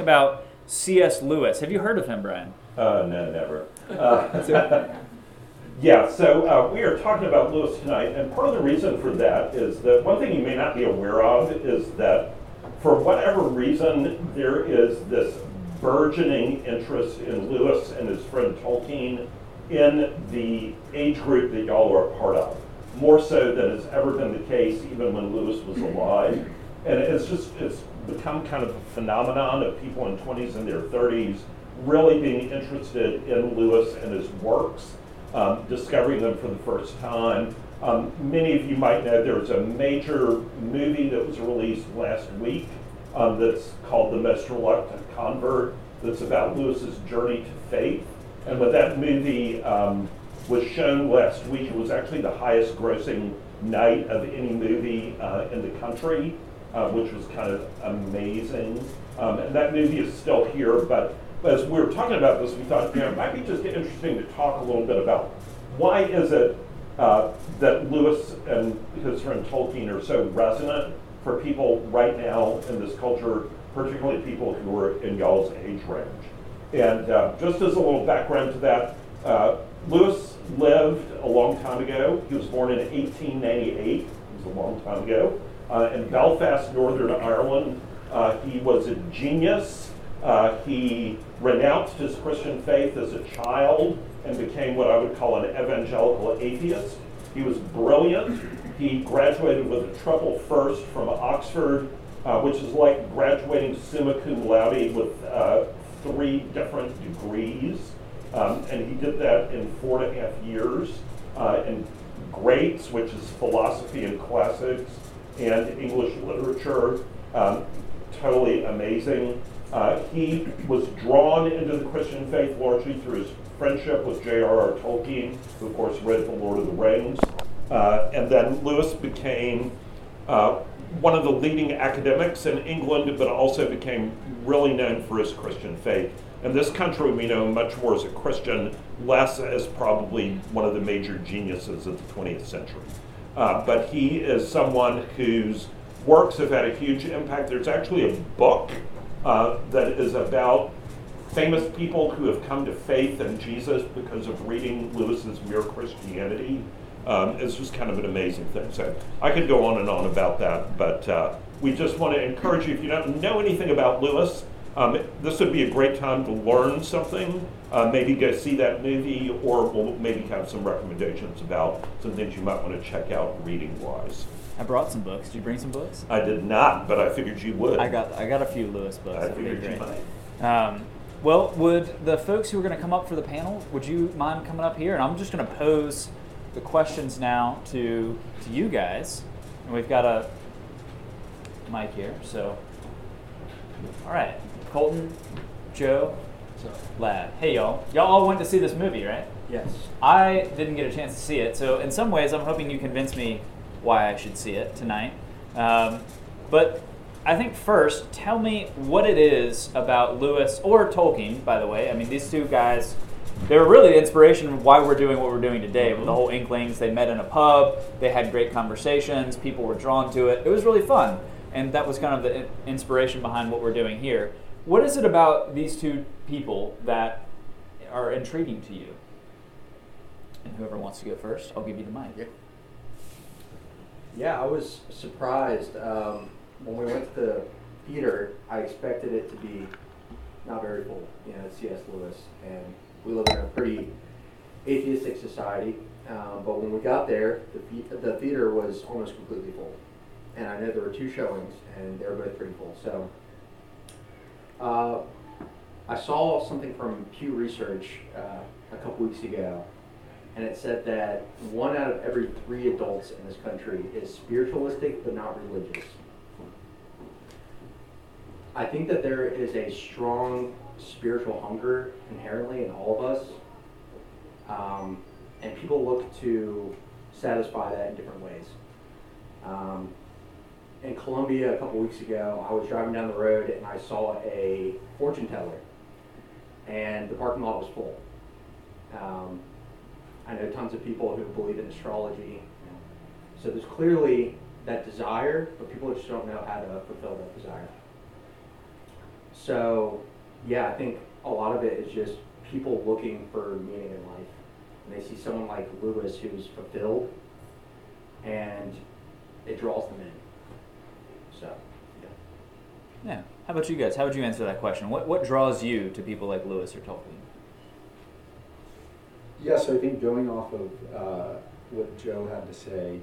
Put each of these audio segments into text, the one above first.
about C.S. Lewis. Have you heard of him, Brian? Uh, no, never. Uh, yeah, so uh, we are talking about Lewis tonight, and part of the reason for that is that one thing you may not be aware of is that for whatever reason, there is this burgeoning interest in Lewis and his friend Tolkien in the age group that y'all are a part of, more so than has ever been the case even when Lewis was alive. And it's just, it's become kind of a phenomenon of people in 20s and their 30s really being interested in Lewis and his works, um, discovering them for the first time. Um, many of you might know there was a major movie that was released last week um, that's called The Most Reluctant Convert, that's about Lewis's journey to faith. And when that movie um, was shown last week, it was actually the highest grossing night of any movie uh, in the country, uh, which was kind of amazing. Um, and that movie is still here, but as we were talking about this, we thought, you know, it might be just interesting to talk a little bit about why is it uh, that Lewis and his friend Tolkien are so resonant for people right now in this culture, particularly people who are in y'all's age range. And uh, just as a little background to that, uh, Lewis lived a long time ago. He was born in 1898, it was a long time ago, in Belfast, Northern Ireland. Uh, he was a genius. Uh, he renounced his Christian faith as a child and became what I would call an evangelical atheist. He was brilliant. He graduated with a triple first from Oxford, uh, which is like graduating summa cum laude with uh, three different degrees. Um, and he did that in four and a half years uh, in Greats, which is philosophy and classics and English literature. Um, totally amazing. Uh, he was drawn into the Christian faith largely through his friendship with J.R.R. Tolkien, who, of course, read The Lord of the Rings. Uh, and then Lewis became uh, one of the leading academics in England, but also became really known for his Christian faith. In this country, we know much more as a Christian, less as probably one of the major geniuses of the 20th century. Uh, but he is someone whose works have had a huge impact. There's actually a book uh, that is about famous people who have come to faith in Jesus because of reading Lewis's Mere Christianity. Um, it's just kind of an amazing thing. So I could go on and on about that, but uh, we just want to encourage you if you don't know anything about Lewis, um, this would be a great time to learn something. Uh, maybe go see that movie, or we'll maybe have some recommendations about some things you might want to check out reading wise. I brought some books. Did you bring some books? I did not, but I figured you would. I got I got a few Lewis books. I figured you might. Um, well, would the folks who are going to come up for the panel, would you mind coming up here? And I'm just going to pose the questions now to to you guys. And we've got a mic here, so all right, Colton, Joe, Lad. Hey y'all, y'all all went to see this movie, right? Yes. I didn't get a chance to see it, so in some ways, I'm hoping you convince me why I should see it tonight. Um, but I think first, tell me what it is about Lewis or Tolkien, by the way. I mean, these two guys, they were really the inspiration of why we're doing what we're doing today with the whole Inklings. They met in a pub, they had great conversations, people were drawn to it. It was really fun, and that was kind of the inspiration behind what we're doing here. What is it about these two people that are intriguing to you? And whoever wants to go first, I'll give you the mic. Yeah, yeah I was surprised um, when we went to the theater. I expected it to be not very full. You know, it's C.S. Lewis, and we live in a pretty atheistic society. Um, but when we got there, the, the- the theater was almost completely full. And I know there were two showings, and they were both pretty full. So uh, I saw something from Pew Research uh, a couple weeks ago, and it said that one out of every three adults in this country is spiritualistic but not religious. I think that there is a strong spiritual hunger inherently in all of us, um, and people look to satisfy that in different ways. Um, in Columbia a couple weeks ago, I was driving down the road and I saw a fortune teller, and the parking lot was full. Um, I know tons of people who believe in astrology. So there's clearly that desire, but people just don't know how to fulfill that desire. so, yeah, I think a lot of it is just people looking for meaning in life. And they see someone like Lewis who's fulfilled, and it draws them in. Yeah. How about you guys? How would you answer that question? What what draws you to people like Lewis or Tolkien? Yeah, so I think going off of uh, what Joe had to say,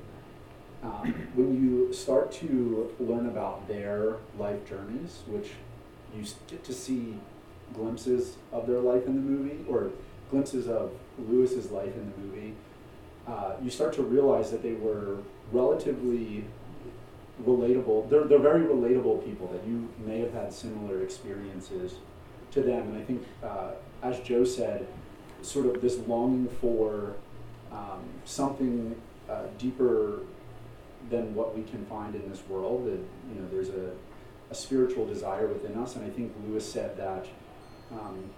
um, when you start to learn about their life journeys, which you get to see glimpses of their life in the movie, or glimpses of Lewis's life in the movie, uh, you start to realize that they were relatively relatable. They're, they're very relatable people that you may have had similar experiences to them. And I think, uh, as Joe said, sort of this longing for um, something uh, deeper than what we can find in this world. That you know, there's a, a spiritual desire within us, and I think Lewis said that. Um,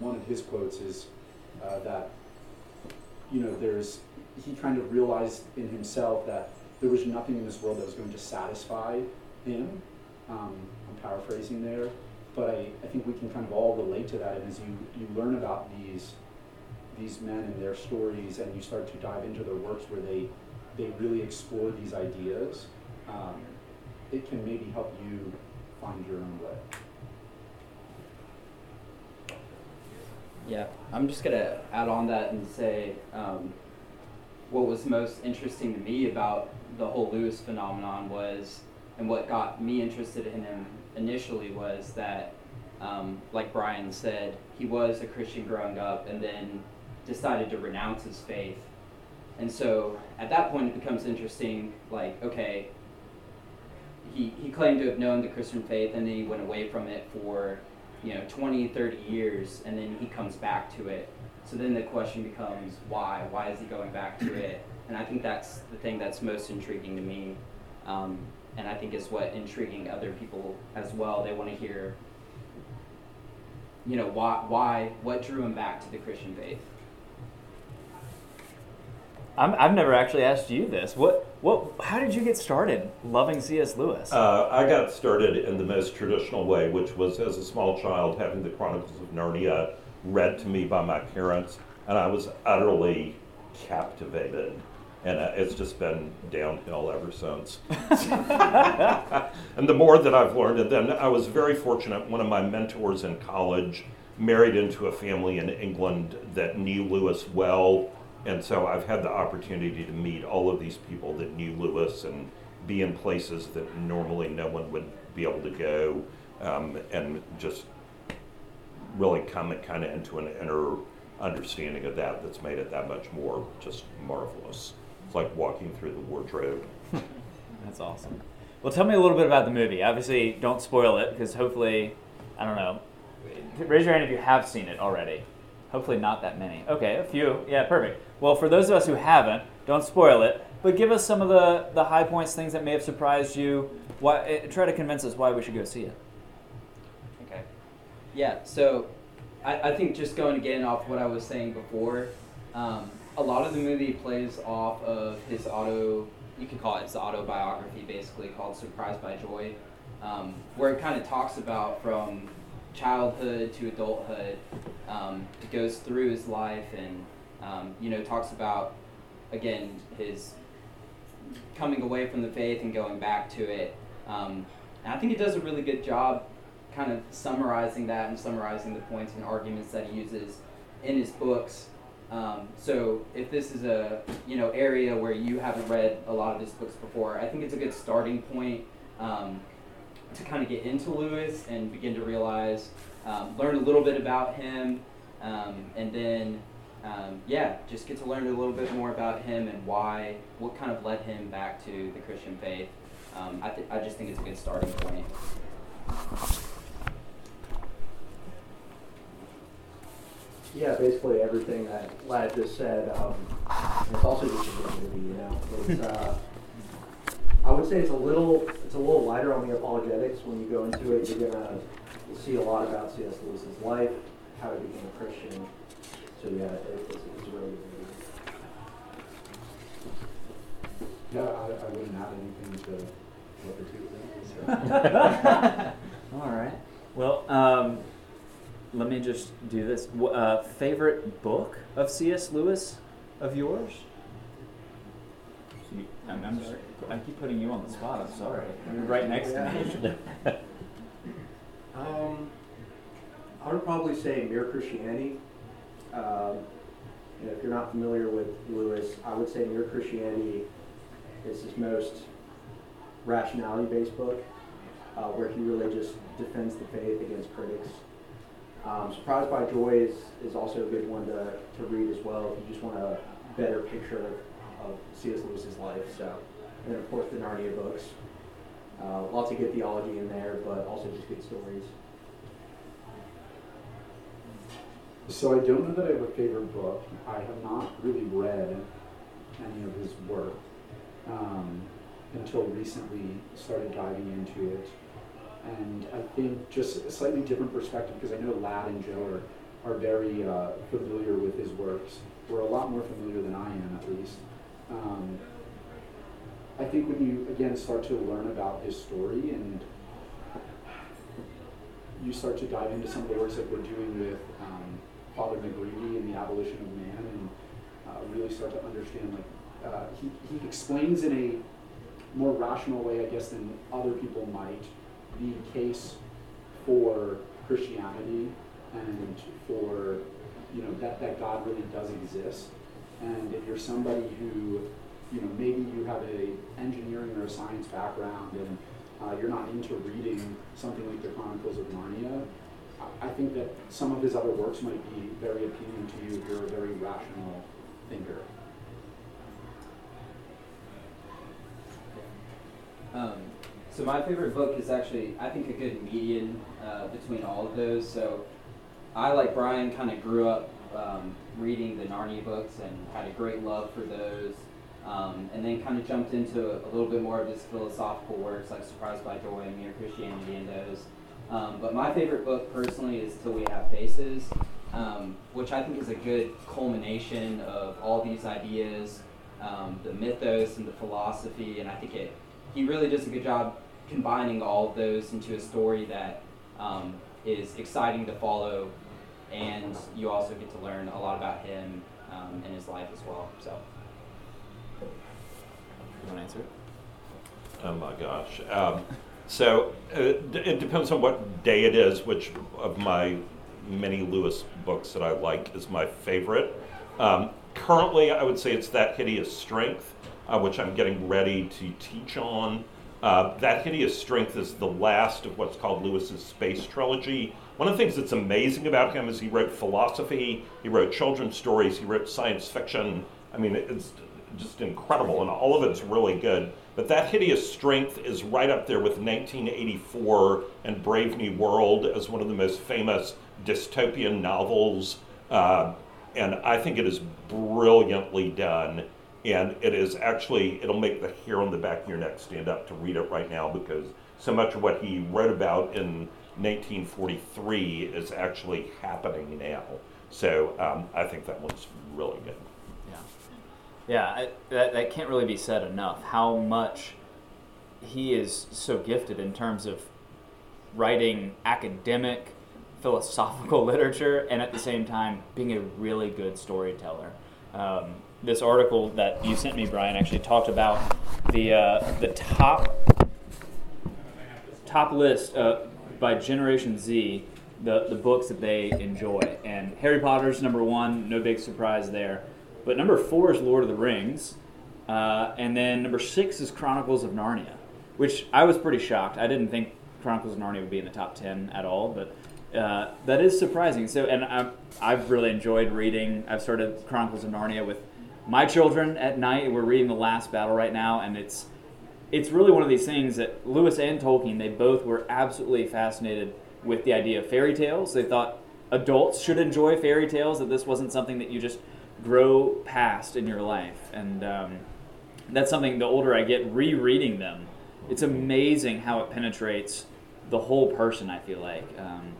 one of his quotes is uh, that you know, there's he kind of realized in himself that there was nothing in this world that was going to satisfy him. Um, I'm paraphrasing there, but I, I think we can kind of all relate to that. And as you, you learn about these these men and their stories, and you start to dive into their works where they they really explore these ideas, um, it can maybe help you find your own way. Yeah, I'm just gonna add on that and say um, what was most interesting to me about the whole Lewis phenomenon was, and what got me interested in him initially was that, um, like Brian said, he was a Christian growing up and then decided to renounce his faith. And so at that point, it becomes interesting like, okay, he, he claimed to have known the Christian faith and then he went away from it for you know 20 30 years and then he comes back to it. So then the question becomes why? Why is he going back to it and i think that's the thing that's most intriguing to me um, and i think is what intriguing other people as well they want to hear you know why why what drew him back to the christian faith I'm, I've never actually asked you this. What what? How did you get started loving C.S. Lewis? Uh, I got started in the most traditional way, which was as a small child having the Chronicles of Narnia read to me by my parents, and I was utterly captivated. And uh, it's just been downhill ever since. and the more that I've learned, and then I was very fortunate. One of my mentors in college married into a family in England that knew Lewis well. And so I've had the opportunity to meet all of these people that knew Lewis and be in places that normally no one would be able to go, um, and just really come kind of into an inner understanding of that that's made it that much more just marvelous. It's like walking through the wardrobe. That's awesome. Well, tell me a little bit about the movie. Obviously, don't spoil it because hopefully, I don't know. Raise your hand if you have seen it already. Hopefully, not that many. Okay, a few. Yeah, perfect. Well, for those of us who haven't, don't spoil it, but give us some of the, the high points, things that may have surprised you. Why, eh, try to convince us why we should go see it. Okay. Yeah, so I, I think just going again off what I was saying before, um, a lot of the movie plays off of his auto, you could call it his autobiography basically, called Surprised by Joy, um, where it kind of talks about from childhood to adulthood. Um, it goes through his life and, um, you know, talks about, again, his coming away from the faith and going back to it. Um, and I think it does a really good job kind of summarizing that and summarizing the points and arguments that he uses in his books. Um, so if this is a you know area where you haven't read a lot of his books before, I think it's a good starting point um, to kind of get into Lewis and begin to realize, um, learn a little bit about him, um, and then um, yeah, just get to learn a little bit more about him and why, what kind of led him back to the Christian faith. Um, I, th- I just think it's a good starting point. Yeah, basically everything that Lad just said. Um, it's also just a good movie, you know. It's, uh, I would say it's a little, it's a little lighter on the apologetics. When you go into it, you're gonna see a lot about C.S. Lewis's life, how he became a Christian. So yeah, it, it's, it's a really good movie. Yeah, I, I wouldn't add anything to what the two think. So. All right. Well, um, let me just do this. Uh, favorite book of C.S. Lewis of yours? I'm, I'm just, I keep putting you on the spot. I'm sorry. You're right next to me. Um, I would probably say Mere Christianity. Um, you know, if you're not familiar with Lewis, I would say Mere Christianity is his most rationality-based book, uh, where he really just defends the faith against critics. Um, Surprised by Joy is, is also a good one to, to read as well if you just want a better picture of, of C.S. Lewis's life. So, and then of course the Narnia books. Uh, lots of good theology in there, but also just good stories. So I don't know that I have a favorite book. I have not really read any of his work um, until recently. Started diving into it, and I think just a slightly different perspective because I know Lad and Joe are, are very uh, familiar with his works. We're a lot more familiar than I am, at least. Um, I think when you again start to learn about his story and you start to dive into some of the works that we're doing with um, Father McGreevy and the abolition of man, and uh, really start to understand like uh, he, he explains in a more rational way, I guess, than other people might, the case for Christianity and for you know that that God really does exist. And if you're somebody who you know maybe you have a engineering or a science background and uh, you're not into reading something like the Chronicles of Narnia, I- think that some of his other works might be very appealing to you if you're a very rational thinker. Um, so my favorite book is actually, I think, a good median uh, between all of those. So I, like Brian, kind of grew up um, reading the Narnia books and had a great love for those. Um, and then kind of jumped into a little bit more of his philosophical works like Surprised by Joy and Mere Christianity and those. Um, but my favorite book personally is Till We Have Faces, um, which I think is a good culmination of all these ideas, um, the mythos and the philosophy, and I think it he really does a good job combining all of those into a story that um, is exciting to follow, and you also get to learn a lot about him um, and his life as well. So. You want to answer it? Oh my gosh. Um, so uh, d- it depends on what day it is, which of my many Lewis books that I like is my favorite. Um, currently, I would say it's That Hideous Strength, uh, which I'm getting ready to teach on. Uh, that Hideous Strength is the last of what's called Lewis's Space Trilogy. One of the things that's amazing about him is he wrote philosophy, he wrote children's stories, he wrote science fiction. I mean, it's just incredible, and all of it's really good. But that hideous strength is right up there with 1984 and Brave New World as one of the most famous dystopian novels. Uh, and I think it is brilliantly done. And it is actually, it'll make the hair on the back of your neck stand up to read it right now because so much of what he wrote about in 1943 is actually happening now. So um, I think that one's really good. Yeah. Yeah, I, that, that can't really be said enough. How much he is so gifted in terms of writing academic, philosophical literature, and at the same time being a really good storyteller. Um, this article that you sent me, Brian, actually talked about the uh, the top top list uh, by Generation Z, the, the books that they enjoy. And Harry Potter's number one, no big surprise there. But number four is Lord of the Rings. Uh, and then number six is Chronicles of Narnia, which I was pretty shocked. I didn't think Chronicles of Narnia would be in the top 10 at all, but uh, that is surprising. So, and I'm, I've really enjoyed reading. I've started Chronicles of Narnia with my children at night. We're reading The Last Battle right now, and it's it's really one of these things that Lewis and Tolkien they both were absolutely fascinated with the idea of fairy tales. They thought adults should enjoy fairy tales. That this wasn't something that you just grow past in your life, and um, that's something. The older I get, rereading them, it's amazing how it penetrates the whole person. I feel like. Um,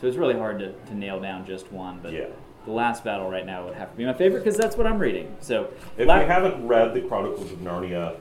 so it's really hard to, to nail down just one, but Yeah. The last battle right now would have to be my favorite because that's what I'm reading. So If la- you haven't read the Chronicles of Narnia,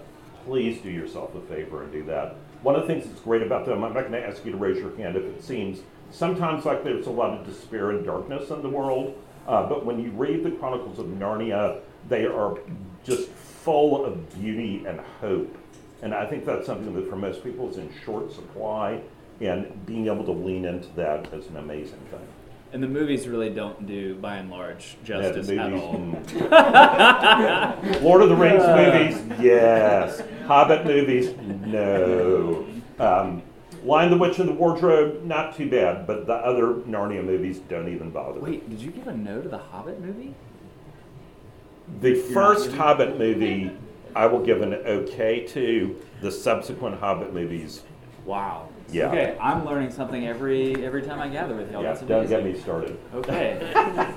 please do yourself a favor and do that. One of the things that's great about them, I'm not going to ask you to raise your hand if it seems sometimes like there's a lot of despair and darkness in the world, uh, but when you read the Chronicles of Narnia, they are just full of beauty and hope. And I think that's something that for most people is in short supply, and being able to lean into that is an amazing thing. And the movies really don't do, by and large, justice Yeah, at all. mm. Lord of the Rings movies, yes. Hobbit movies, no. Um, Lion, the Witch, and the Wardrobe, not too bad, but the other Narnia movies don't even bother. me. Wait, did you give a no to the Hobbit movie? The not first giving- Hobbit movie, I will give an okay to. The subsequent Hobbit movies, Wow. Yeah. Okay, I'm learning something every every time I gather with y'all. yeah, That's don't amazing. get me started. Okay,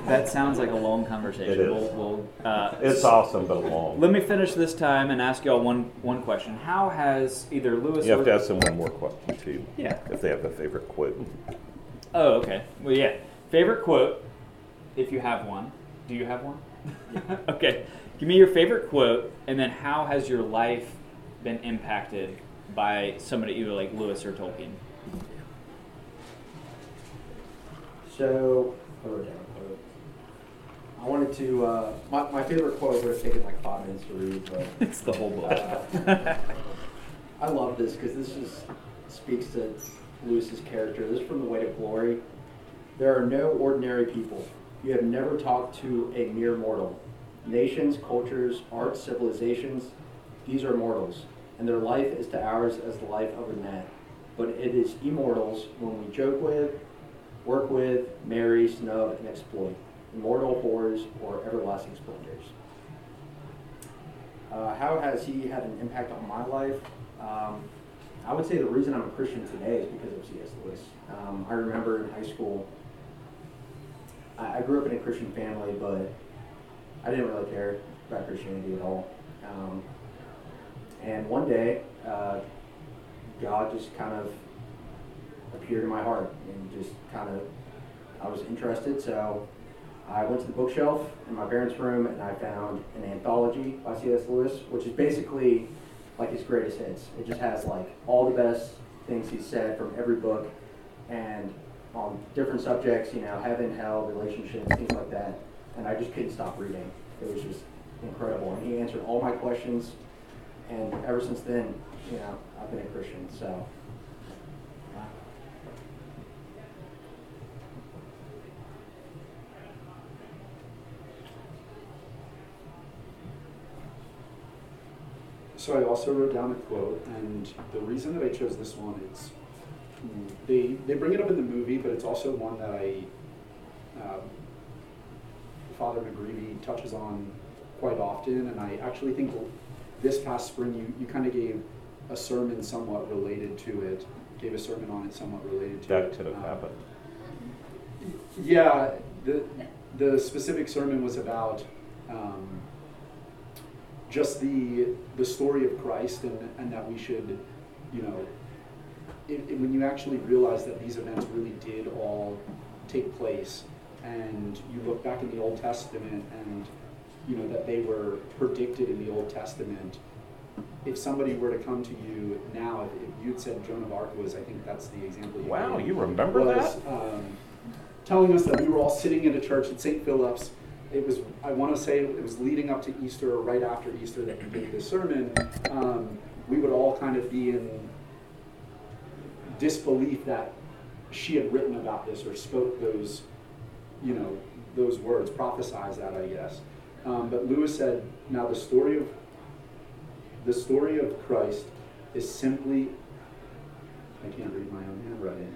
that sounds like a long conversation. It is. We'll, we'll, uh, It's awesome, but long. Let me finish this time and ask y'all one one question. How has either Lewis You have or to ask them one more question too, yeah? if they have a favorite quote. Oh, okay. Well, yeah. Favorite quote, if you have one. Do you have one? okay. Give me your favorite quote, and then how has your life been impacted by somebody either like Lewis or Tolkien? So, I wrote down a quote. I wanted to, uh, my, my favorite quote would have taken like five minutes to read, but It's the whole book. uh, I love this because this just speaks to Lewis's character. This is from The Weight of Glory. There are no ordinary people. You have never talked to a mere mortal. Nations, cultures, arts, civilizations, these are mortals, and their life is to ours as the life of a gnat. But it is immortals when we joke with, work with, marry, snub, and exploit. Immortal horrors or everlasting splendors. Uh, how has he had an impact on my life? Um, I would say the reason I'm a Christian today is because of C.S. Lewis. Um, I remember in high school, I, I grew up in a Christian family, but I didn't really care about Christianity at all. Um, and one day, uh, God just kind of appeared in my heart and just kind of, I was interested, so I went to the bookshelf in my parents' room and I found an anthology by C.S. Lewis, which is basically like his greatest hits. It just has like all the best things he said from every book and on different subjects, you know, heaven, hell, relationships, things like that. And I just couldn't stop reading. It was just incredible. And he answered all my questions. And ever since then, you know, I've been a Christian. So, So I also wrote down a quote, and the reason that I chose this one is mm, they they bring it up in the movie, but it's also one that I um, Father McGreevy touches on quite often, and I actually think this past spring you, you kind of gave a sermon somewhat related to it, gave a sermon on it somewhat related to That it. could have Um, happened. yeah, the the specific sermon was about um, just the the story of Christ and and that we should, you know, it, it- when you actually realize that these events really did all take place, and you look back in the Old Testament and you know that they were predicted in the Old Testament. If somebody were to come to you now, if, if you'd said Joan of Arc was, I think that's the example. You Wow, gave you remember was, that? um, telling us that we were all sitting in a church at St. Philip's. It was, I want to say, it was leading up to Easter or right after Easter that he gave this sermon. Um, we would all kind of be in disbelief that she had written about this or spoke those, you know, those words, prophesied that, I guess. Um, but Lewis said, now the story of the story of Christ is simply I can't read my own handwriting.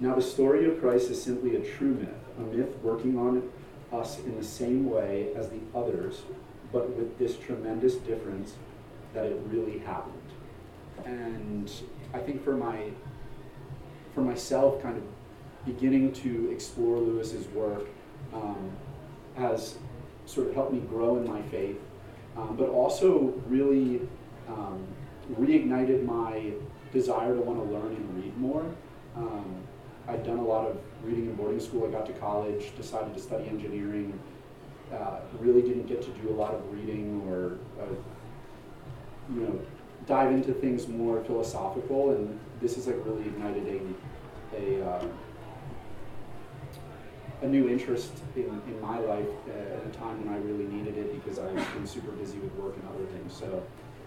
Now, the story of Christ is simply a true myth, a myth working on us in the same way as the others, but with this tremendous difference that it really happened. And I think for my for myself, kind of beginning to explore Lewis's work um, has sort of helped me grow in my faith, um, but also really um, reignited my desire to want to learn and read more. Um, I'd done a lot of reading in boarding school. I got to college, decided to study engineering. Uh, really didn't get to do a lot of reading or, uh, you know, dive into things more philosophical. And this has like really ignited a, a uh, a new interest in, in my life uh, at a time when I really needed it because I've been super busy with work and other things. So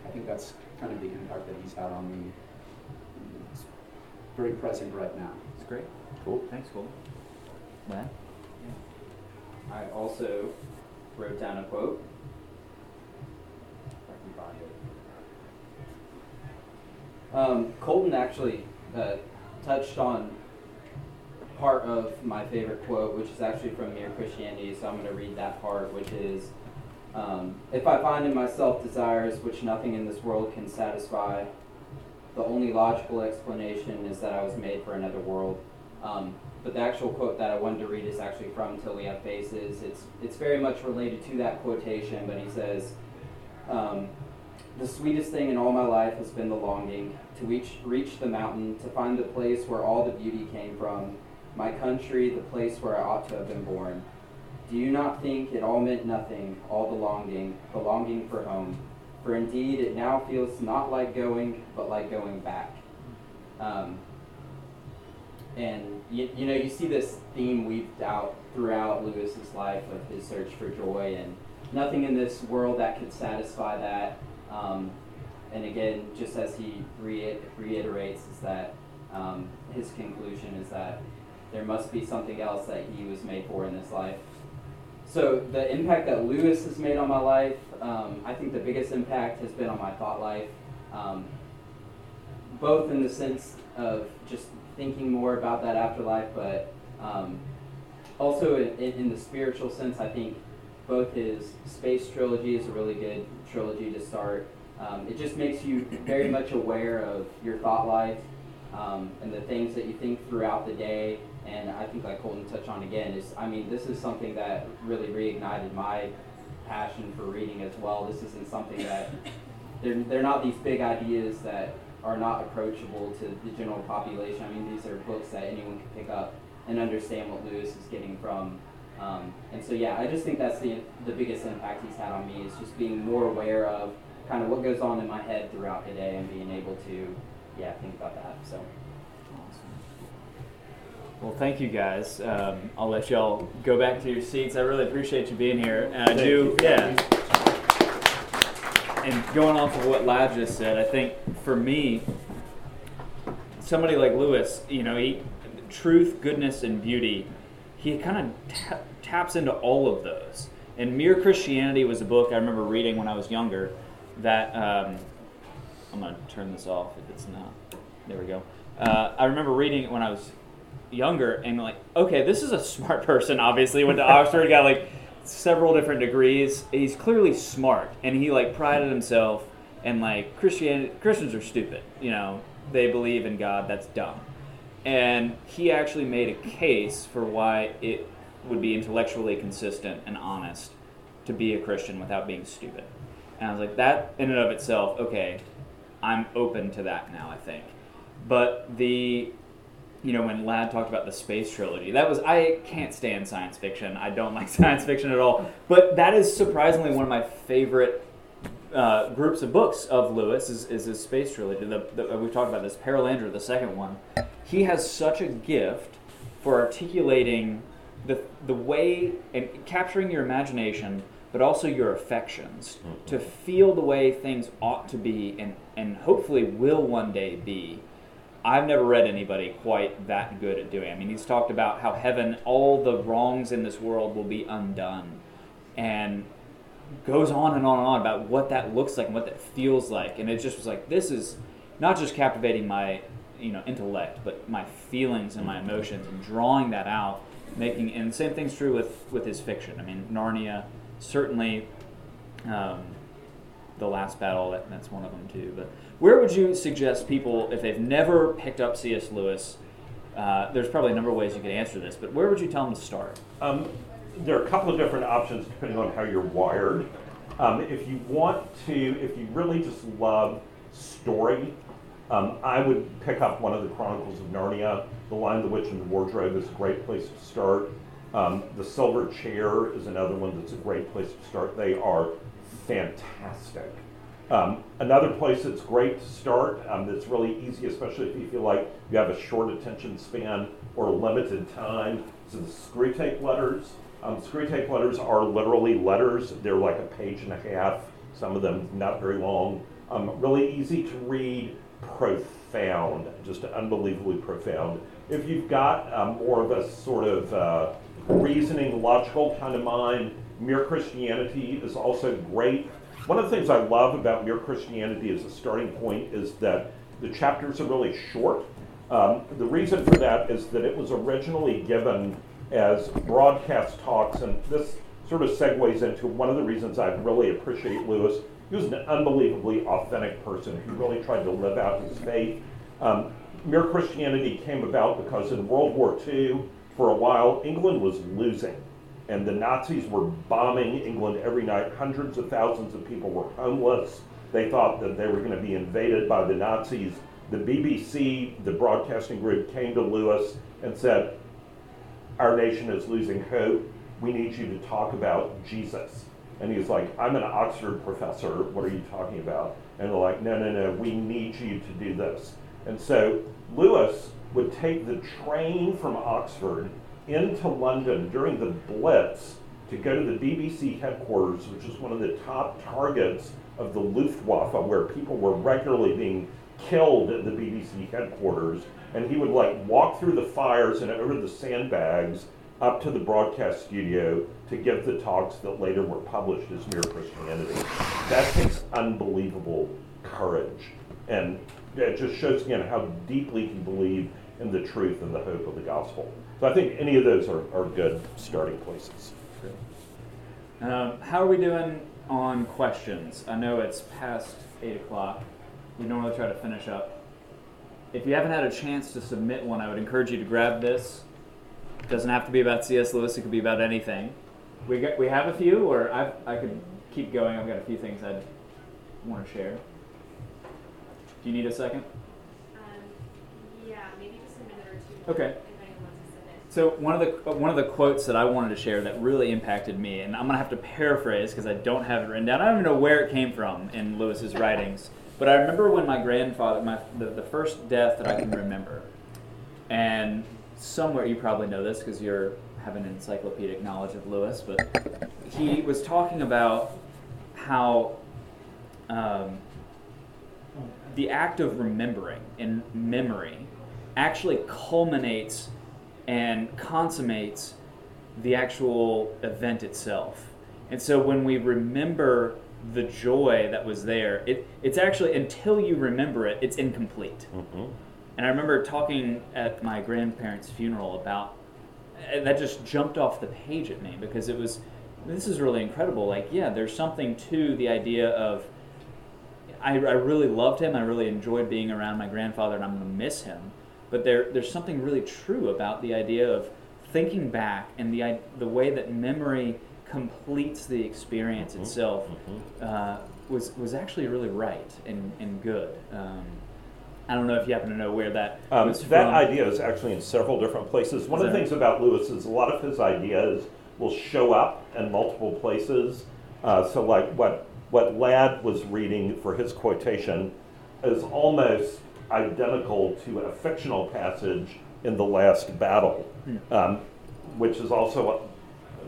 I think that's kind of the impact that he's had on me. It's very present right now. It's great. Cool. Thanks, Colton. Matt? I also wrote down a quote. I can find it. Um, Colton actually uh, touched on part of my favorite quote, which is actually from Mere Christianity. So I'm going to read that part, which is um, If I find in myself desires which nothing in this world can satisfy, the only logical explanation is that I was made for another world. Um, but the actual quote that I wanted to read is actually from Till We Have Faces. It's, it's very much related to that quotation, but he says, um, The sweetest thing in all my life has been the longing to reach, reach the mountain, to find the place where all the beauty came from, my country, the place where I ought to have been born. Do you not think it all meant nothing, all the longing, the longing for home? For indeed it now feels not like going, but like going back. Um, and you, you know, you see this theme weaved out throughout Lewis's life of his search for joy, and nothing in this world that could satisfy that. Um, and again, just as he re- reiterates, is that um, his conclusion is that there must be something else that he was made for in this life. So the impact that Lewis has made on my life, um, I think the biggest impact has been on my thought life, um, both in the sense of just thinking more about that afterlife, but um, also in, in, the spiritual sense, I think both his space trilogy is a really good trilogy to start. Um, it just makes you very much aware of your thought life um, and the things that you think throughout the day and I think like Colton touched on again is I mean this is something that really reignited my passion for reading as well. This isn't something that they're they're not these big ideas that are not approachable to the general population. I mean these are books that anyone can pick up and understand what Lewis is getting from. Um, and so yeah, I just think that's the the biggest impact he's had on me is just being more aware of kind of what goes on in my head throughout the day and being able to yeah think about that. So. Well, thank you guys. Um, I'll let y'all go back to your seats. I really appreciate you being here. And I do, yeah. And going off of what Lad just said, I think for me, somebody like Lewis, you know, he, truth, goodness, and beauty, he kind of ta- taps into all of those. And Mere Christianity was a book I remember reading when I was younger. That um, I'm gonna turn this off if it's not. There we go. Uh, I remember reading it when I was younger and like, okay, this is a smart person. Obviously, went to Oxford, got like several different degrees. He's clearly smart, and he like prided himself. And like Christianity, Christians are stupid. You know, they believe in God. That's dumb. And he actually made a case for why it would be intellectually consistent and honest to be a Christian without being stupid. And I was like, that in and of itself, okay, I'm open to that now. I think. But the you know, when Lad talked about the space trilogy, that was I can't stand science fiction. I don't like science fiction at all. But that is surprisingly one of my favorite uh, groups of books of Lewis is, is his space trilogy. The, the, we've talked about this Perelandra, the second one. He has such a gift for articulating the the way and capturing your imagination, but also your affections mm-hmm. to feel the way things ought to be and and hopefully will one day be I've never read anybody quite that good at doing. I mean, he's talked about how heaven, all the wrongs in this world will be undone, and goes on and on and on about what that looks like and what that feels like. And it just was like, this is not just captivating my, you know, intellect, but my feelings and my emotions, and drawing that out, making. And the same thing's true with with his fiction. I mean, Narnia, certainly. Um, the last battle that, that's one of them too but where would you suggest people, if they've never picked up C.S. Lewis, uh, there's probably a number of ways you could answer this, but where would you tell them to start? Um, there are a couple of different options depending on how you're wired. Um, if you want to, if you really just love story, um, I would pick up one of the Chronicles of Narnia. The Lion, the Witch, and the Wardrobe is a great place to start. Um, the Silver Chair is another one that's a great place to start. They are fantastic. Um, another place that's great to start, um, that's really easy, especially if you feel like you have a short attention span or limited time, is the Screwtape letters. Um, Screwtape letters are literally letters. They're like a page and a half, some of them not very long. Um, really easy to read, profound, just unbelievably profound. If you've got um, more of a sort of uh, reasoning, logical kind of mind, Mere Christianity is also great one of the things I love about Mere Christianity as a starting point is that the chapters are really short. Um, the reason for that is that it was originally given as broadcast talks, and this sort of segues into one of the reasons I really appreciate Lewis. He was an unbelievably authentic person who really tried to live out his faith. Um, Mere Christianity came about because in World War II, for a while, England was losing and the Nazis were bombing England every night. Hundreds of thousands of people were homeless. They thought that they were going to be invaded by the Nazis. The BBC, the broadcasting group, came to Lewis and said, Our nation is losing hope. We need you to talk about Jesus. And he's like, I'm an Oxford professor. What are you talking about? And they're like, No, no, no, we need you to do this. And so Lewis would take the train from Oxford into London during the Blitz to go to the BBC headquarters, which is one of the top targets of the Luftwaffe, where people were regularly being killed at the BBC headquarters. And he would like walk through the fires and over the sandbags up to the broadcast studio to give the talks that later were published as Mere Christianity. That takes unbelievable courage. And it just shows again how deeply he believed in the truth and the hope of the gospel. So I think any of those are, are good starting places. Um, how are we doing on questions? I know it's past 8 o'clock. We normally try to finish up. If you haven't had a chance to submit one, I would encourage you to grab this. It doesn't have to be about C.S. Lewis, it could be about anything. We, got, we have a few, or I've, I could keep going. I've got a few things I'd want to share. Do you need a second? Um, yeah, maybe just a minute or two. Okay. So one of the one of the quotes that I wanted to share that really impacted me, and I'm gonna have to paraphrase because I don't have it written down. I don't even know where it came from in Lewis's writings, but I remember when my grandfather, my the, the first death that I can remember, and somewhere you probably know this because you're have an encyclopedic knowledge of Lewis, but he was talking about how um, the act of remembering and memory actually culminates and consummates the actual event itself. And so when we remember the joy that was there, it, it's actually, until you remember it, it's incomplete. Mm-hmm. And I remember talking at my grandparents' funeral about that just jumped off the page at me because it was this is really incredible. Like, yeah, there's something to the idea of I, I really loved him. I really enjoyed being around my grandfather, and I'm going to miss him. But there, there's something really true about the idea of thinking back and the, the way that memory completes the experience mm-hmm. itself mm-hmm. Uh, was, was actually really right and, and good. Um, I don't know if you happen to know where that um, was That idea is actually in several different places. One of the things about Lewis is a lot of his ideas will show up in multiple places. Uh, so, like what what Ladd was reading for his quotation is almost identical to a fictional passage in The Last Battle, hmm. um, which is also,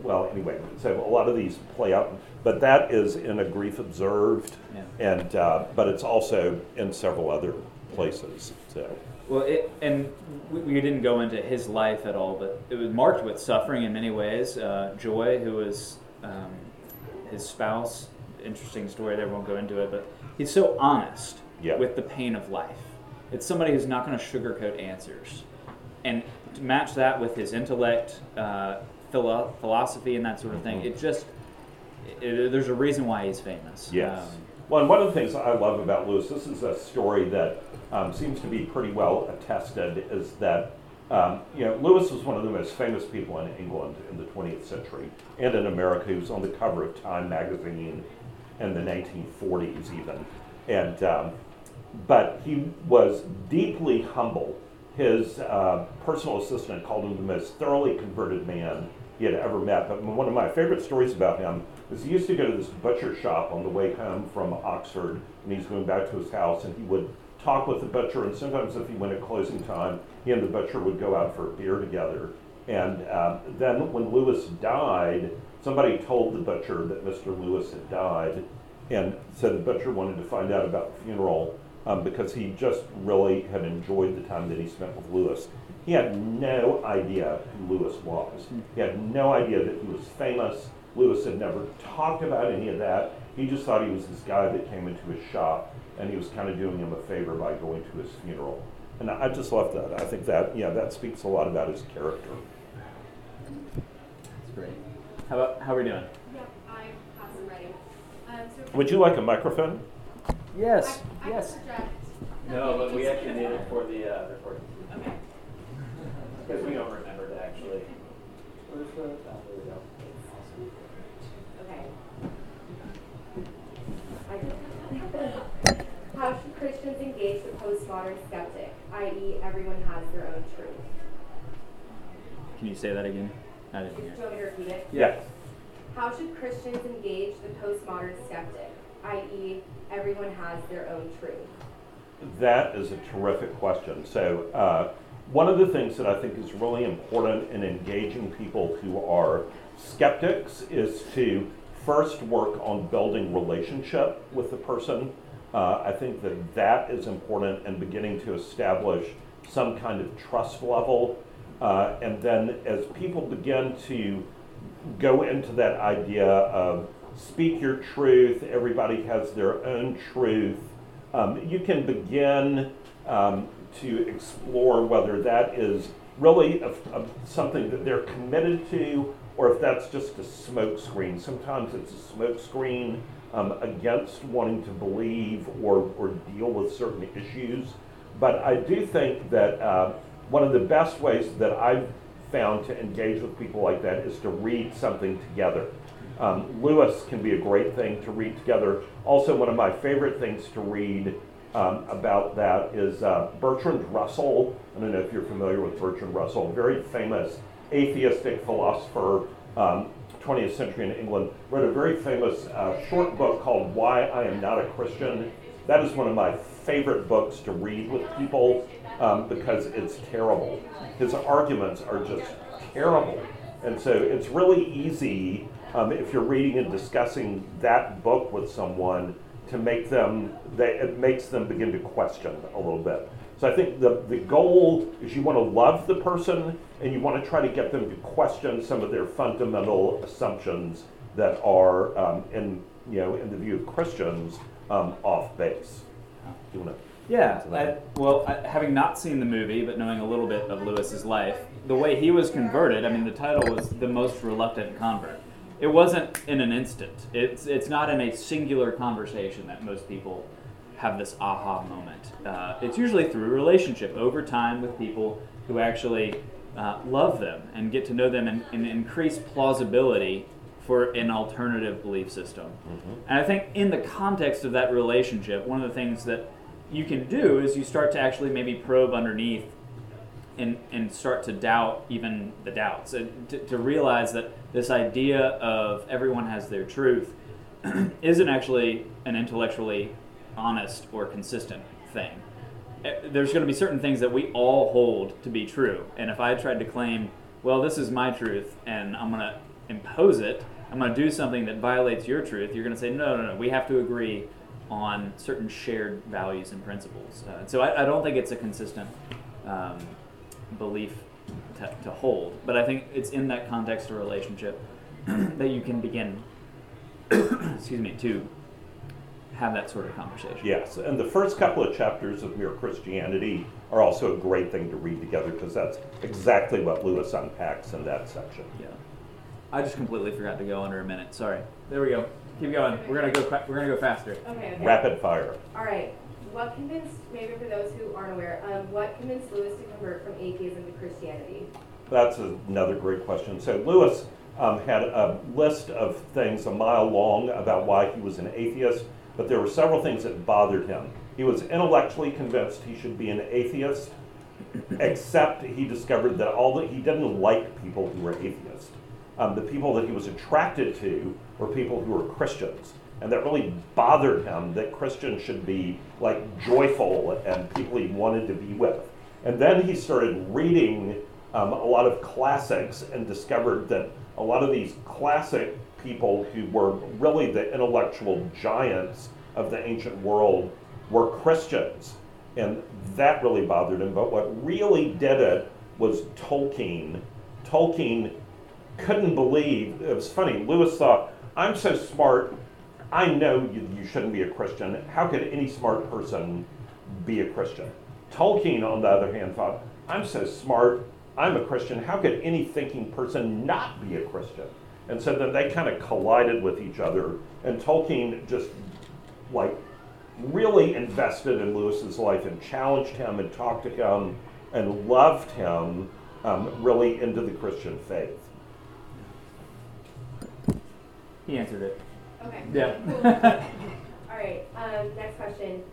well, anyway, so a lot of these play out, but that is in a grief observed, yeah. and uh, but it's also in several other places. So. Well, it, and we, we, didn't go into his life at all, but it was marked with suffering in many ways. Uh, Joy, who was um, his spouse, interesting story there, won't go into it, but he's so honest yeah. with the pain of life it's somebody who's not going to sugarcoat answers. And to match that with his intellect, uh, philo- philosophy, and that sort of thing, mm-hmm. it just, it, there's a reason why he's famous. Yes. Um, well, and one of the things I love about Lewis, this is a story that um, seems to be pretty well attested, is that um, you know, Lewis was one of the most famous people in England in the 20th century and in America. He was on the cover of Time magazine in the 1940s, even. And um, but he was deeply humble. His uh, personal assistant called him the most thoroughly converted man he had ever met. But one of my favorite stories about him is he used to go to this butcher shop on the way home from Oxford, and he's going back to his house, and he would talk with the butcher, and sometimes if he went at closing time, he and the butcher would go out for a beer together. And uh, then when Lewis died, somebody told the butcher that Mr. Lewis had died, and said the butcher wanted to find out about the funeral um, because he just really had enjoyed the time that he spent with Lewis. He had no idea who Lewis was. He had no idea that he was famous. Lewis had never talked about any of that. He just thought he was this guy that came into his shop and he was kind of doing him a favor by going to his funeral. And I just love that. I think that, yeah, that speaks a lot about his character. That's great. How about how are we doing? Yep, I have some ready. Um, so Would you like a microphone? Yes. I, I yes. Can. No, but we actually need it for the uh, recording Okay. because we don't remember to actually. Where's the? Oh, there we go. Okay. How should Christians engage the postmodern skeptic, i.e., everyone has their own truth? Can you say that again? I didn't Do you want me to repeat it? Yes. How should Christians engage the postmodern skeptic, i.e., everyone has their own truth? That is a terrific question. So, uh, one of the things that I think is really important in engaging people who are skeptics is to first work on building relationship with the person. Uh, I think that that is important and beginning to establish some kind of trust level. Uh, and then as people begin to go into that idea of speak your truth, everybody has their own truth, um, you can begin um, to explore whether that is really a, a, something that they're committed to or if that's just a smokescreen. Sometimes it's a smokescreen um, against wanting to believe or, or deal with certain issues. But I do think that uh, one of the best ways that I've found to engage with people like that is to read something together. Um, Lewis can be a great thing to read together. Also, one of my favorite things to read um, about that is uh, Bertrand Russell. I don't know if you're familiar with Bertrand Russell, very famous atheistic philosopher, um, 20th century in England, wrote a very famous uh, short book called Why I Am Not a Christian. That is one of my favorite books to read with people um, because it's terrible. His arguments are just terrible. And so it's really easy um, if you're reading and discussing that book with someone to make them, they, it makes them begin to question a little bit. So I think the, the goal is you want to love the person and you want to try to get them to question some of their fundamental assumptions that are, um, in, you know, in the view of Christians, um, off base. Do you want to? Yeah, I, well, I, having not seen the movie, but knowing a little bit of Lewis's life, the way he was converted, I mean, the title was The Most Reluctant Convert. It wasn't in an instant. It's, it's not in a singular conversation that most people have this aha moment. Uh, it's usually through relationship over time with people who actually uh, love them and get to know them and, and increase plausibility for an alternative belief system. And I think in the context of that relationship, one of the things that you can do is you start to actually maybe probe underneath and, and start to doubt even the doubts and to, to realize that this idea of everyone has their truth isn't actually an intellectually honest or consistent thing. Eh, There's going to be certain things that we all hold to be true. And if I tried to claim, well, this is my truth and I'm going to impose it, I'm going to do something that violates your truth, you're going to say, no, no, no, we have to agree on certain shared values and principles. Uh, so I, I don't think it's a consistent um, belief to, to hold. But I think it's in that context of relationship that you can begin, excuse me, to have that sort of conversation. Yes, and the first couple of chapters of Mere Christianity are also a great thing to read together because that's exactly what Lewis unpacks in that section. Yeah. I just completely forgot to go under a minute. Sorry. There we go. Keep going. We're gonna go. We're gonna go faster. Okay, okay. Rapid fire. All right. What convinced, maybe for those who aren't aware, um, what convinced Lewis to convert from atheism to Christianity? That's another great question. So Lewis um, had a list of things a mile long about why he was an atheist, but there were several things that bothered him. He was intellectually convinced he should be an atheist, except he discovered that all that he didn't like people who were atheists. um, the people that he was attracted to were people who were Christians. And that really bothered him that Christians should be like joyful and people he wanted to be with. And then he started reading um, a lot of classics and discovered that a lot of these classic people who were really the intellectual giants of the ancient world were Christians. And that really bothered him. But what really did it was Tolkien. Tolkien couldn't believe, it was funny, Lewis thought, I'm so smart, I know you, you shouldn't be a Christian. How could any smart person be a Christian? Tolkien, on the other hand, thought, I'm so smart, I'm a Christian. How could any thinking person not be a Christian? And so then they kind of collided with each other. And Tolkien just like really invested in Lewis's life and challenged him and talked to him and loved him um, really into the Christian faith. He answered it. Okay. Yeah. All right. Um, next question.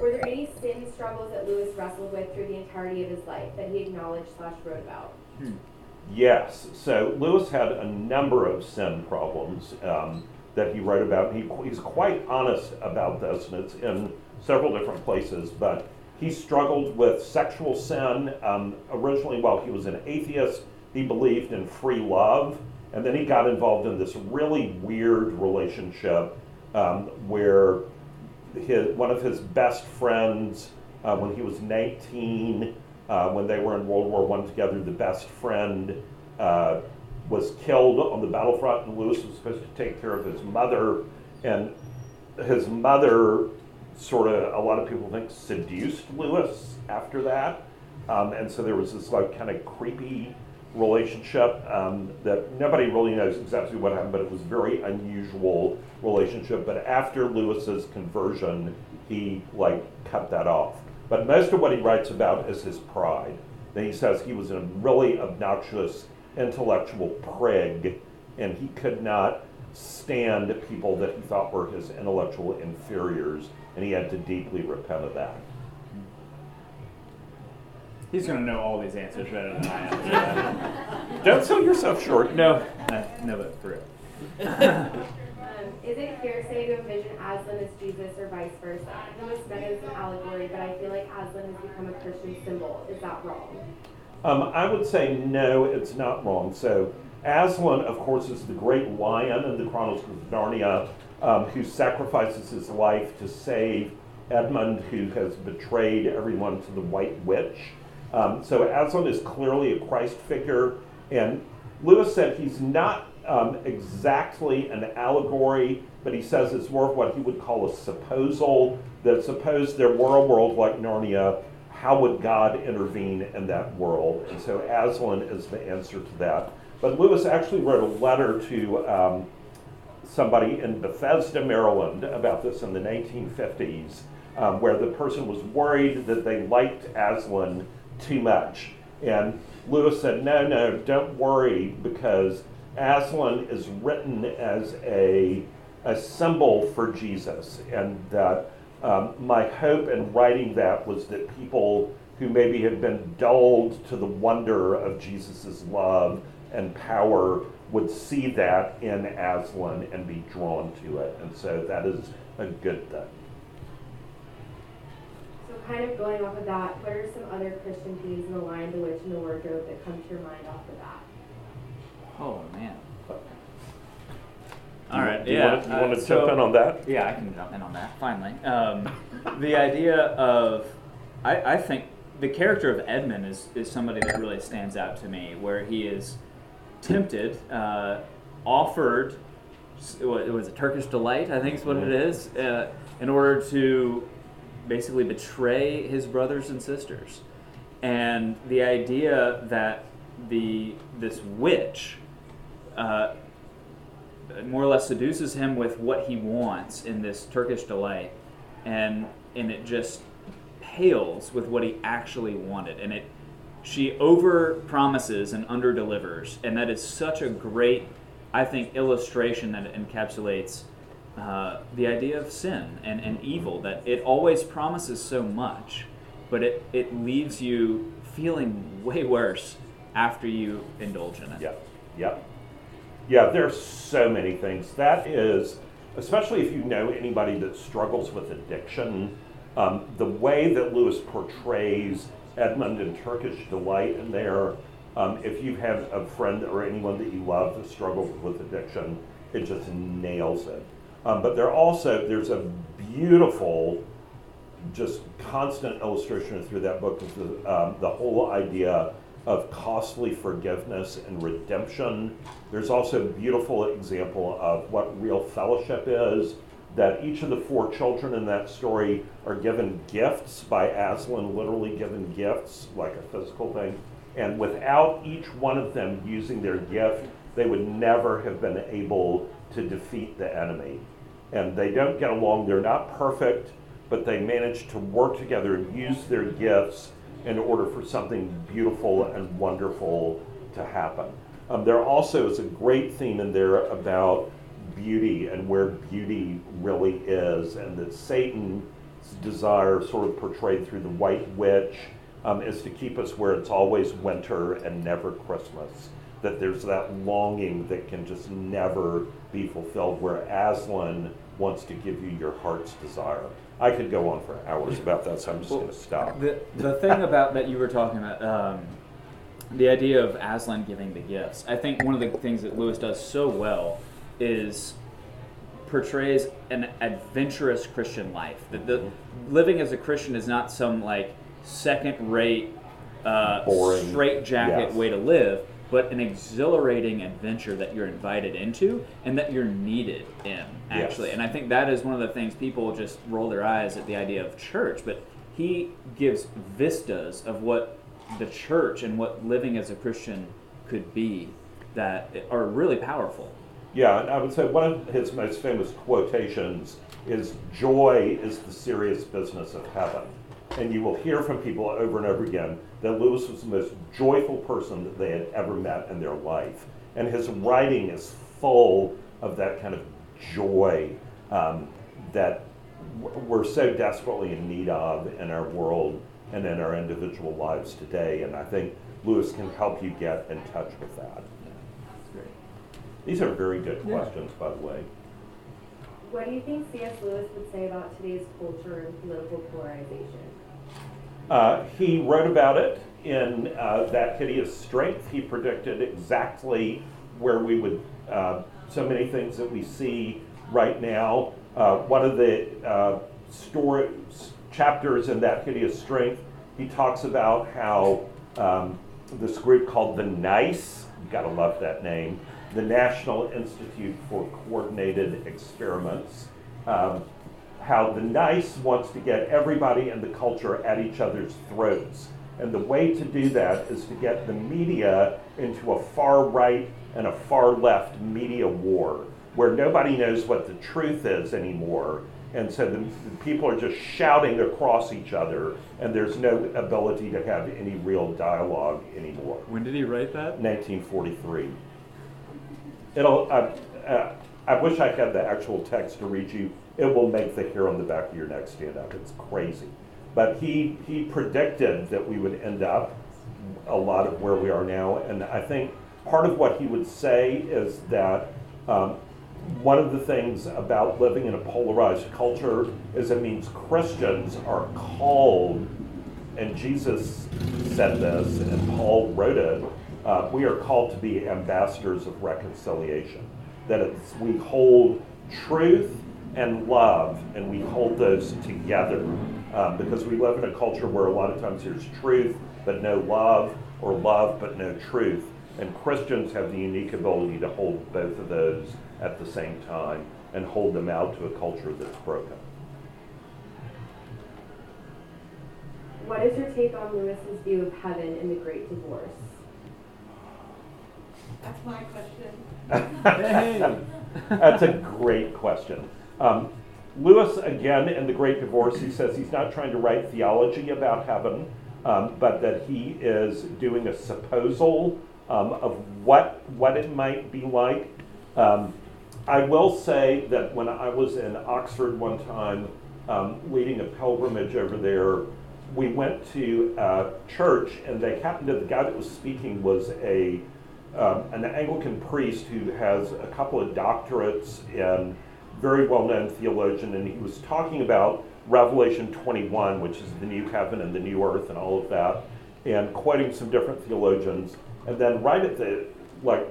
Were there any sin struggles that Lewis wrestled with through the entirety of his life that he acknowledged slash wrote about? Hmm. Yes. So Lewis had a number of sin problems um, that he wrote about. He, he's quite honest about this, and it's in several different places. But he struggled with sexual sin. Um, originally, while he was an atheist, he believed in free love. And then he got involved in this really weird relationship um, where his, one of his best friends, uh, when he was 19, uh, when they were in World War I together, the best friend uh, was killed on the battlefront, and Lewis was supposed to take care of his mother. And his mother, sort of, a lot of people think, seduced Lewis after that. Um, and so there was this like kind of creepy relationship um, that nobody really knows exactly what happened, but it was a very unusual relationship. But after Lewis's conversion, he like cut that off. But most of what he writes about is his pride. Then he says he was a really obnoxious intellectual prig, and he could not stand people that he thought were his intellectual inferiors, and he had to deeply repent of that. He's going to know all these answers better than I am. Don't sell yourself short. no, no, no, but for real. Um, is it hearsay to envision Aslan as Jesus or vice versa? Lewis meant it as an allegory, but I feel like Aslan has become a Christian symbol. Is that wrong? Um, I would say no, it's not wrong. So Aslan, of course, is the great lion in the Chronicles of Narnia um, who sacrifices his life to save Edmund, who has betrayed everyone to the White Witch. Um, so Aslan is clearly a Christ figure, and Lewis said he's not um, exactly an allegory, but he says it's more of what he would call a supposal. That suppose there were a world like Narnia, how would God intervene in that world? And so Aslan is the answer to that. But Lewis actually wrote a letter to um, somebody in Bethesda, Maryland, about this in the 1950s, um, where the person was worried that they liked Aslan too much. And Lewis said, No, no, don't worry, because Aslan is written as a, a symbol for Jesus. And that um, my hope in writing that was that people who maybe have been dulled to the wonder of Jesus' love and power would see that in Aslan and be drawn to it. And so that is a good thing. So, kind of going off of that, what are some other Christian themes in the Lion, the Witch, and the Wardrobe that come to your mind off of that? Oh man. All right. Do you yeah. want to, you uh, want to so- jump in on that? Yeah, I can jump in on that. Finally, um, the idea of, I, I think the character of Edmund is is somebody that really stands out to me, where he is tempted, uh, offered, what it was a Turkish delight, I think is what it is, uh, in order to basically betray his brothers and sisters, and the idea that the this witch. Uh, more or less seduces him with what he wants in this Turkish delight, and and it just pales with what he actually wanted, and it she over promises and under delivers, and that is such a great, I think, illustration that encapsulates uh, the idea of sin and, and evil. That it always promises so much, but it it leaves you feeling way worse after you indulge in it. Yeah. Yep. Yeah, there's so many things. That is, especially if you know anybody that struggles with addiction, um, the way that Lewis portrays Edmund and Turkish delight in there. Um, if you have a friend or anyone that you love that struggles with addiction, it just nails it. Um, but there also there's a beautiful, just constant illustration through that book of the, um, the whole idea of costly forgiveness and redemption. There's also a beautiful example of what real fellowship is. That each of the four children in that story are given gifts by Aslan, literally given gifts, like a physical thing. And without each one of them using their gift, they would never have been able to defeat the enemy. And they don't get along, they're not perfect, but they manage to work together and use their gifts in order for something beautiful and wonderful to happen. Um, there also is a great theme in there about beauty and where beauty really is, and that Satan's desire, sort of portrayed through the white witch, um, is to keep us where it's always winter and never Christmas. That there's that longing that can just never be fulfilled, where Aslan wants to give you your heart's desire. I could go on for hours about that, so I'm just Well, going to stop. The, the thing about that you were talking about, um, the idea of Aslan giving the gifts, I think one of the things that Lewis does so well is portrays an adventurous Christian life. That the living as a Christian is not some like second rate, uh, straight jacket Yes. way to live, but an exhilarating adventure that you're invited into and that you're needed in, actually. Yes. And I think that is one of the things people just roll their eyes at the idea of church, but he gives vistas of what the church and what living as a Christian could be that are really powerful. Yeah, and I would say one of his most famous quotations is Joy is the serious business of heaven. And you will hear from people over and over again that Lewis was the most joyful person that they had ever met in their life. And his writing is full of that kind of joy um, that we're so desperately in need of in our world and in our individual lives today. And I think Lewis can help you get in touch with that. These are very good Yeah. questions, by the way. What do you think C.S. Lewis would say about today's culture and political polarization? Uh, he wrote about it in uh, That Hideous Strength. He predicted exactly where we would, uh, so many things that we see right now. Uh, one of the uh, stories, chapters in That Hideous Strength, he talks about how um, this group called the NICE, you gotta love that name, the National Institute for Coordinated Experiments. Um, how the NICE wants to get everybody in the culture at each other's throats. And the way to do that is to get the media into a far right and a far left media war where nobody knows what the truth is anymore. And so the, the people are just shouting across each other, and there's no ability to have any real dialogue anymore. When did he write that? 1943. It'll. Uh, uh, I wish I had the actual text to read you. It will make the hair on the back of your neck stand up. It's crazy. But he he predicted that we would end up a lot of where we are now, and I think part of what he would say is that. Um, one of the things about living in a polarized culture is it means Christians are called and Jesus said this, and Paul wrote it. Uh, we are called to be ambassadors of reconciliation. That it's, we hold truth and love, and we hold those together. Um, because we live in a culture where a lot of times there's truth but no love, or love but no truth. And Christians have the unique ability to hold both of those at the same time and hold them out to a culture that's broken. What is your take on Lewis's view of heaven and the Great Divorce? That's my question. That's a great question. Um, Lewis, again, in The Great Divorce, he says he's not trying to write theology about heaven, um, but that he is doing a supposal um, of what, what it might be like. Um, I will say that when I was in Oxford one time, um, leading a pilgrimage over there, we went to a church, and they happened to, the guy that was speaking was a um, an Anglican priest who has a couple of doctorates and very well known theologian, and he was talking about Revelation 21, which is the new heaven and the new earth and all of that, and quoting some different theologians. And then, right at the, like,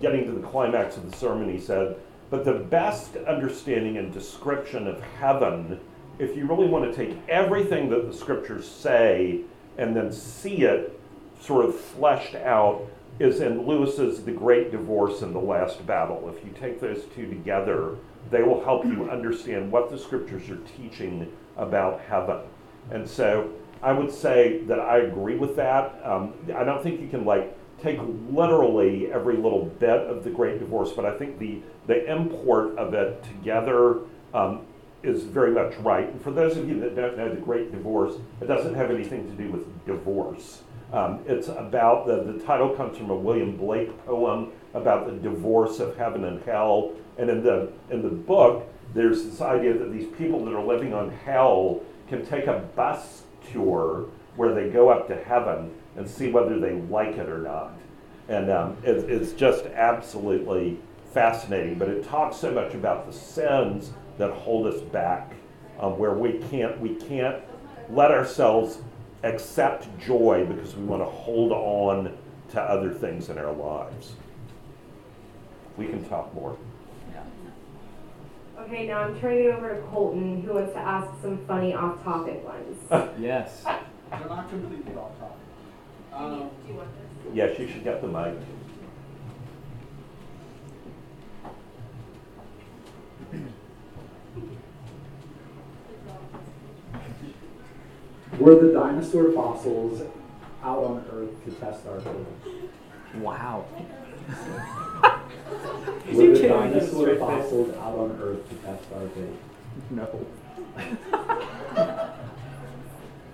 getting to the climax of the sermon, he said, But the best understanding and description of heaven, if you really want to take everything that the scriptures say and then see it sort of fleshed out, is in Lewis's The Great Divorce and The Last Battle. If you take those two together, they will help you understand what the scriptures are teaching about heaven. And so I would say that I agree with that. Um, I don't think you can like take literally every little bit of the Great Divorce, but I think the the import of it together um, is very much right. And for those of you that don't know the Great Divorce, it doesn't have anything to do with divorce. Um, it's about the, the title comes from a William Blake poem about the divorce of heaven and hell. And in the in the book, there's this idea that these people that are living on hell can take a bus tour where they go up to heaven and see whether they like it or not. And um, it, it's just absolutely fascinating. But it talks so much about the sins that hold us back, um, where we can't we can't let ourselves accept joy because we want to hold on to other things in our lives. We can talk more. Okay, now I'm turning it over to Colton, who wants to ask some funny off-topic ones. Yes. They're not completely off topic. Um, Do you want this? Yes, you should get the mic. were the dinosaur fossils out on Earth to test our faith? Wow. Were the dinosaur fossils out on Earth to test our faith? No.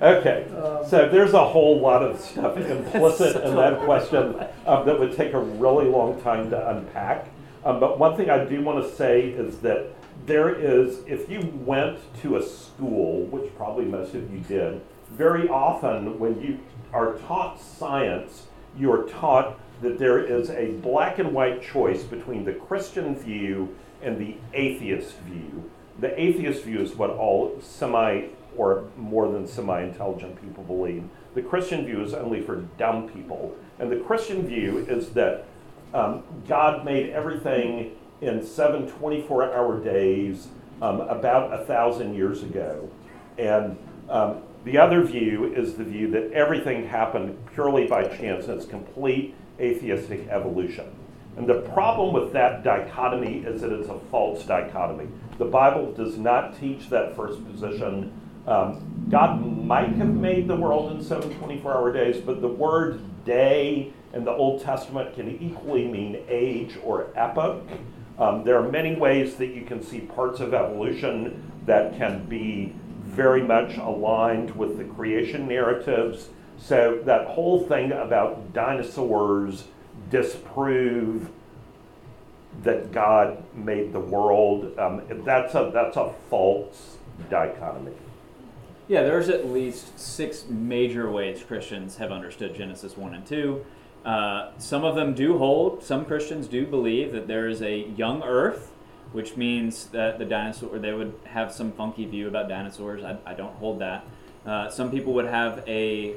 Okay, so there's a whole lot of stuff implicit in that question um, that would take a really long time to unpack. Um, but one thing I do want to say is that there is, if you went to a school, which probably most of you did, very often when you are taught science, you are taught that there is a black and white choice between the Christian view and the atheist view. The atheist view is what all semi or more than semi intelligent people believe. The Christian view is only for dumb people. And the Christian view is that um, God made everything in seven 24 hour days um, about a thousand years ago. And um, the other view is the view that everything happened purely by chance, and it's complete atheistic evolution. And the problem with that dichotomy is that it's a false dichotomy. The Bible does not teach that first position. Um, God might have made the world in seven 24 hour days, but the word day in the Old Testament can equally mean age or epoch. Um, there are many ways that you can see parts of evolution that can be very much aligned with the creation narratives. So that whole thing about dinosaurs disprove that God made the world, um, that's a that's a false dichotomy. Yeah, there's at least six major ways Christians have understood Genesis 1 and 2. Uh, some of them do hold, some Christians do believe that there is a young earth, which means that the dinosaur, they would have some funky view about dinosaurs. I, I don't hold that. Uh, some people would have a,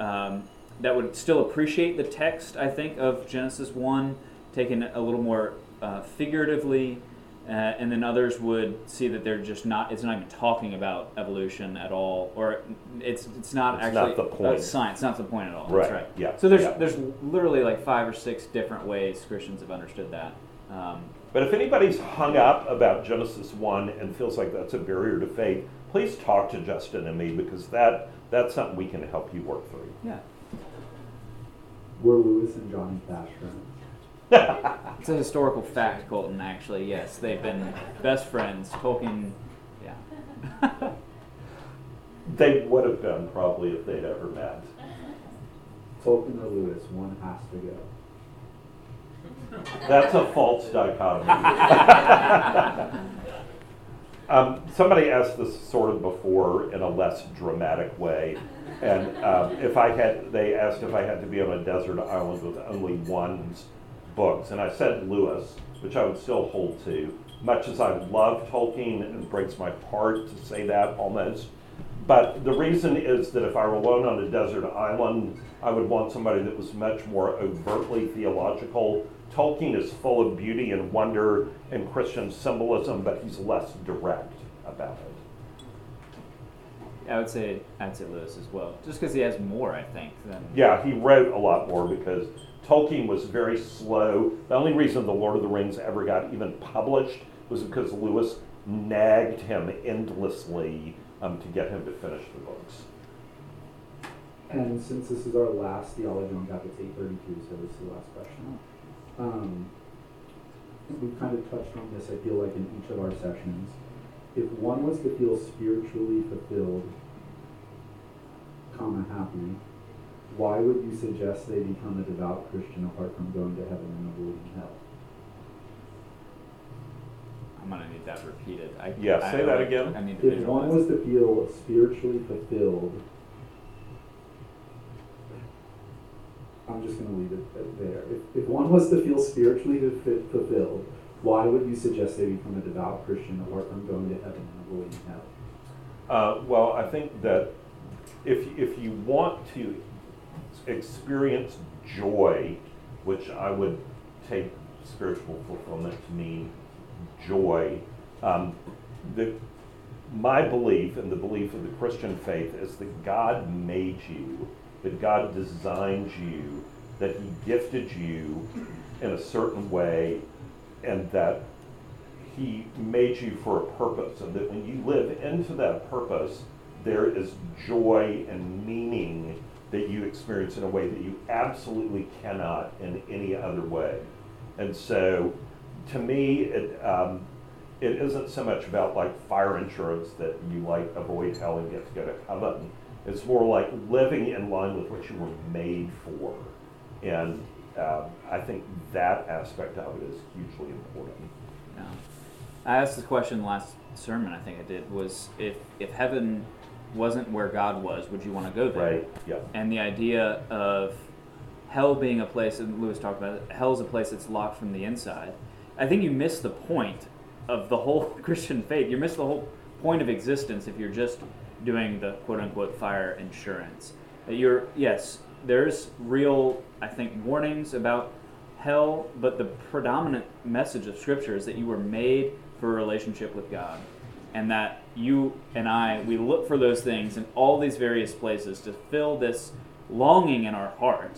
um, that would still appreciate the text, I think, of Genesis 1, taken a little more uh, figuratively. Uh, and then others would see that they're just not. It's not even talking about evolution at all, or it's it's not It's actually not the point. science. Not the point at all. Right, That's right. yeah, So there's yeah. there's literally like five or six different ways Christians have understood that. Um, But if anybody's hung up about Genesis 1 and feels like that's a barrier to faith, please talk to Justin and me because that that's something we can help you work through. yeah, We're Lewis and Johnny Cash friends? it's a historical fact, Colton. Actually, yes, they've been best friends. Tolkien, yeah. They would have been probably if they'd ever met. Tolkien or Lewis, one has to go. That's a false dichotomy. Um, somebody asked this sort of before in a less dramatic way, and um, if I had, they asked if I had to be on a desert island with only one books, and I said Lewis, which I would still hold to, much as I love Tolkien, and it breaks my heart to say that almost. But the reason is that if I were alone on a desert island, I would want somebody that was much more overtly theological. Tolkien is full of beauty and wonder and Christian symbolism, but he's less direct about it. I would say I'd say Lewis as well, just because he has more, I think. Than Yeah, he wrote a lot more because Tolkien was very slow. The only reason The Lord of the Rings ever got even published was because Lewis nagged him endlessly um, to get him to finish the books. And since this is our last theology on tap, it's eight thirty-two, so this is the last question. Um, we've kind of touched on this, I feel like, in each of our sessions. If one was to feel spiritually fulfilled, comma, happy, why would you suggest they become a devout Christian apart from going to heaven and avoiding hell? I'm gonna need that repeated. I, Yeah, I- say that again. I need to If one was to feel spiritually fulfilled, I'm just going to leave it there. If, if one was to feel spiritually fulfi- fulfilled, why would you suggest they become a devout Christian apart from going to heaven and avoiding hell? Uh, well, I think that if, if you want to experience joy, which I would take spiritual fulfillment to mean joy, um, the, my belief and the belief of the Christian faith is that God made you, that God designed you, that He gifted you in a certain way, and that He made you for a purpose, and that when you live into that purpose, there is joy and meaning that you experience in a way that you absolutely cannot in any other way. And so, to me, it, um, it isn't so much about like fire insurance that you like avoid hell and get to go to heaven. It's more like living in line with what you were made for. And uh, I think that aspect of it is hugely important. No. I asked this question last sermon. I think I did was if if heaven wasn't where God was, would you want to go there? Right? Yeah. And the idea of hell being a place, and Lewis talked about it, hell is a place that's locked from the inside. I think you miss the point of the whole Christian faith. You miss the whole point of existence if you're just doing the quote unquote fire insurance. You're, yes, there's real, I think, warnings about hell, but the predominant message of Scripture is that you were made for a relationship with God. And that you and I, we look for those things in all these various places to fill this longing in our heart.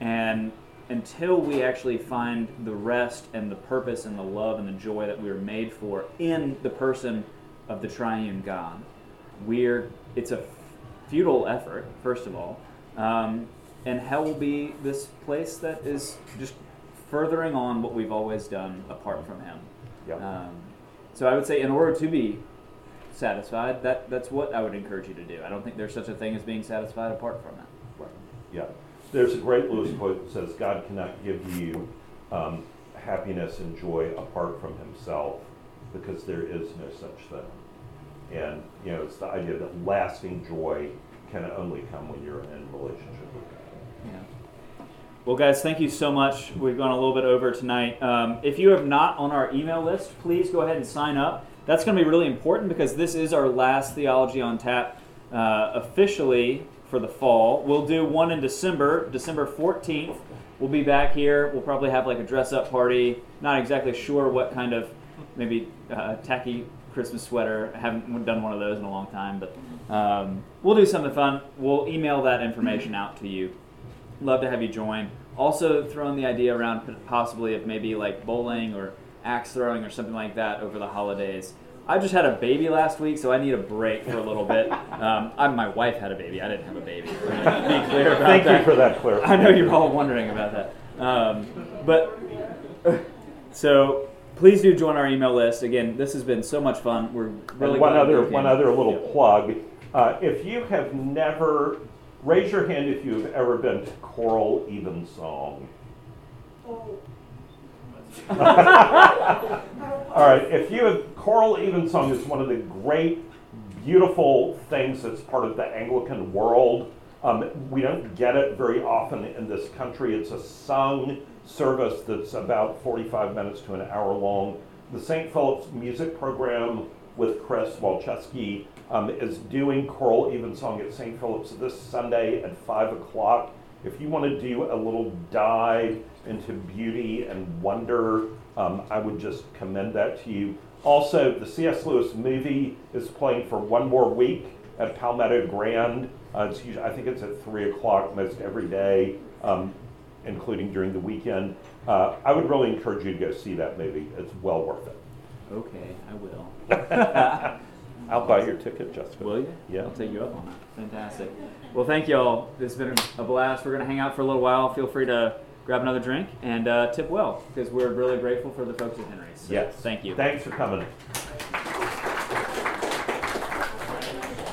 And until we actually find the rest and the purpose and the love and the joy that we were made for in the person of the triune God, we're it's a futile effort, first of all. Um, and hell will be this place that is just furthering on what we've always done apart from Him. Yeah. Um, so I would say, in order to be satisfied, that that's what I would encourage you to do. I don't think there's such a thing as being satisfied apart from it. Yeah. There's a great Lewis quote that says, God cannot give you um, happiness and joy apart from himself because there is no such thing. And, you know, it's the idea that lasting joy can only come when you're in relationship with God. Yeah. Well, guys, thank you so much. We've gone a little bit over tonight. Um, if you have not on our email list, please go ahead and sign up. That's going to be really important because this is our last Theology on Tap uh, officially for the fall. We'll do one in December, December 14th. We'll be back here. We'll probably have like a dress up party. Not exactly sure what kind of maybe uh, tacky Christmas sweater. I haven't done one of those in a long time, but um, we'll do something fun. We'll email that information out to you. Love to have you join. Also, throwing the idea around possibly of maybe like bowling or axe throwing or something like that over the holidays. I just had a baby last week, so I need a break for a little bit. Um, I, my wife had a baby. I didn't have a baby. Be clear about Thank that. you for that clarification. I know you're all wondering about that. Um, but so please do join our email list. Again, this has been so much fun. We're really and one other one other little plug. Uh, if you have never raise your hand if you have ever been to choral evensong. Oh, All right, if you have choral evensong is one of the great, beautiful things that's part of the Anglican world. Um, we don't get it very often in this country. It's a sung service that's about 45 minutes to an hour long. The St. Philip's music program with Chris Walczewski um, is doing choral evensong at St. Philip's this Sunday at 5 o'clock. If you want to do a little dive into beauty and wonder, um, I would just commend that to you. Also, the C.S. Lewis movie is playing for one more week at Palmetto Grand. Uh, it's usually, I think it's at 3 o'clock most every day, um, including during the weekend. Uh, I would really encourage you to go see that movie. It's well worth it. Okay, I will. I'll buy your ticket, Jessica. Will you? Yeah. I'll take you up on that. Fantastic. Well, thank y'all. This has been a blast. We're going to hang out for a little while. Feel free to grab another drink and uh, tip well because we're really grateful for the folks at Henry's. So Yes. Thank you. Thanks for coming.